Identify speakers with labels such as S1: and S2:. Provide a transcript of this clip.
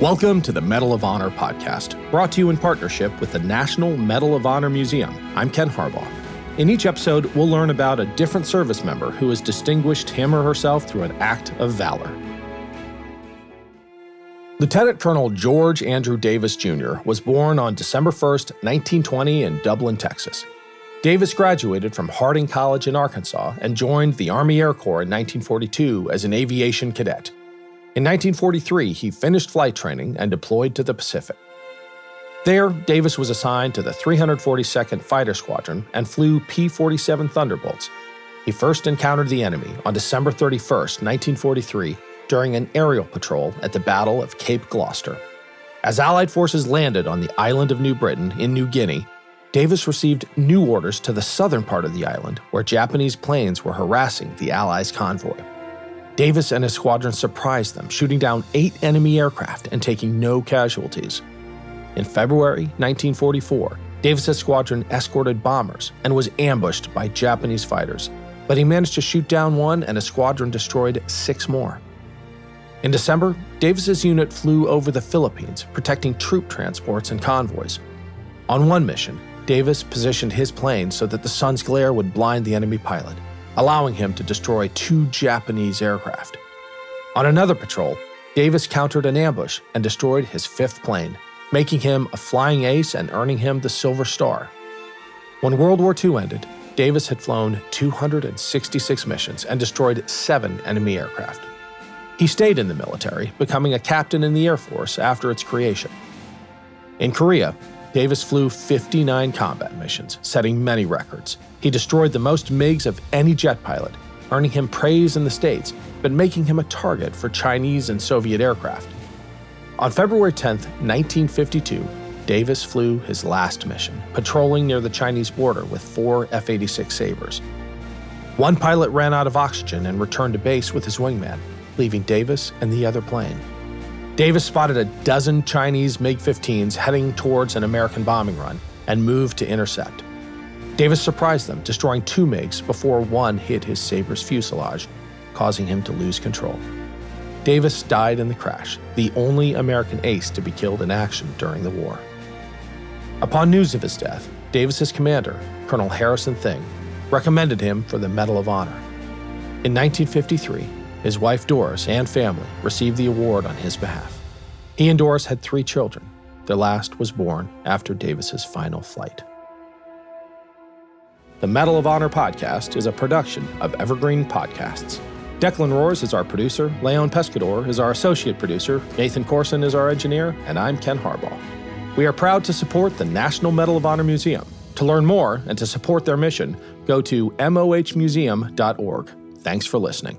S1: Welcome to the Medal of Honor podcast, brought to you in partnership with the National Medal of Honor Museum. I'm Ken Harbaugh. In each episode, we'll learn about a different service member who has distinguished him or herself through an act of valor. Lieutenant Colonel George Andrew Davis Jr. was born on December 1, 1920, in Dublin, Texas. Davis graduated from Harding College in Arkansas and joined the Army Air Corps in 1942 as an aviation cadet. In 1943, he finished flight training and deployed to the Pacific. There, Davis was assigned to the 342nd Fighter Squadron and flew P 47 Thunderbolts. He first encountered the enemy on December 31, 1943, during an aerial patrol at the Battle of Cape Gloucester. As Allied forces landed on the island of New Britain in New Guinea, Davis received new orders to the southern part of the island where Japanese planes were harassing the Allies' convoy. Davis and his squadron surprised them, shooting down eight enemy aircraft and taking no casualties. In February 1944, Davis's squadron escorted bombers and was ambushed by Japanese fighters, but he managed to shoot down one and a squadron destroyed six more. In December, Davis's unit flew over the Philippines, protecting troop transports and convoys. On one mission, Davis positioned his plane so that the sun's glare would blind the enemy pilot allowing him to destroy two Japanese aircraft. On another patrol, Davis countered an ambush and destroyed his fifth plane, making him a flying ace and earning him the Silver Star. When World War II ended, Davis had flown 266 missions and destroyed seven enemy aircraft. He stayed in the military, becoming a captain in the Air Force after its creation. In Korea, Davis flew 59 combat missions, setting many records. He destroyed the most MiGs of any jet pilot, earning him praise in the States, but making him a target for Chinese and Soviet aircraft. On February 10, 1952, Davis flew his last mission, patrolling near the Chinese border with four F 86 Sabres. One pilot ran out of oxygen and returned to base with his wingman, leaving Davis and the other plane. Davis spotted a dozen Chinese MiG 15s heading towards an American bombing run and moved to intercept. Davis surprised them, destroying two MiGs before one hit his Sabre's fuselage, causing him to lose control. Davis died in the crash, the only American ace to be killed in action during the war. Upon news of his death, Davis's commander, Colonel Harrison Thyng, recommended him for the Medal of Honor. In 1953, his wife Doris and family received the award on his behalf. He and Doris had three children. Their last was born after Davis's final flight. The Medal of Honor podcast is a production of Evergreen Podcasts. Declan Roars is our producer, Leon Pescador is our associate producer, Nathan Corson is our engineer, and I'm Ken Harbaugh. We are proud to support the National Medal of Honor Museum. To learn more and to support their mission, go to mohmuseum.org. Thanks for listening.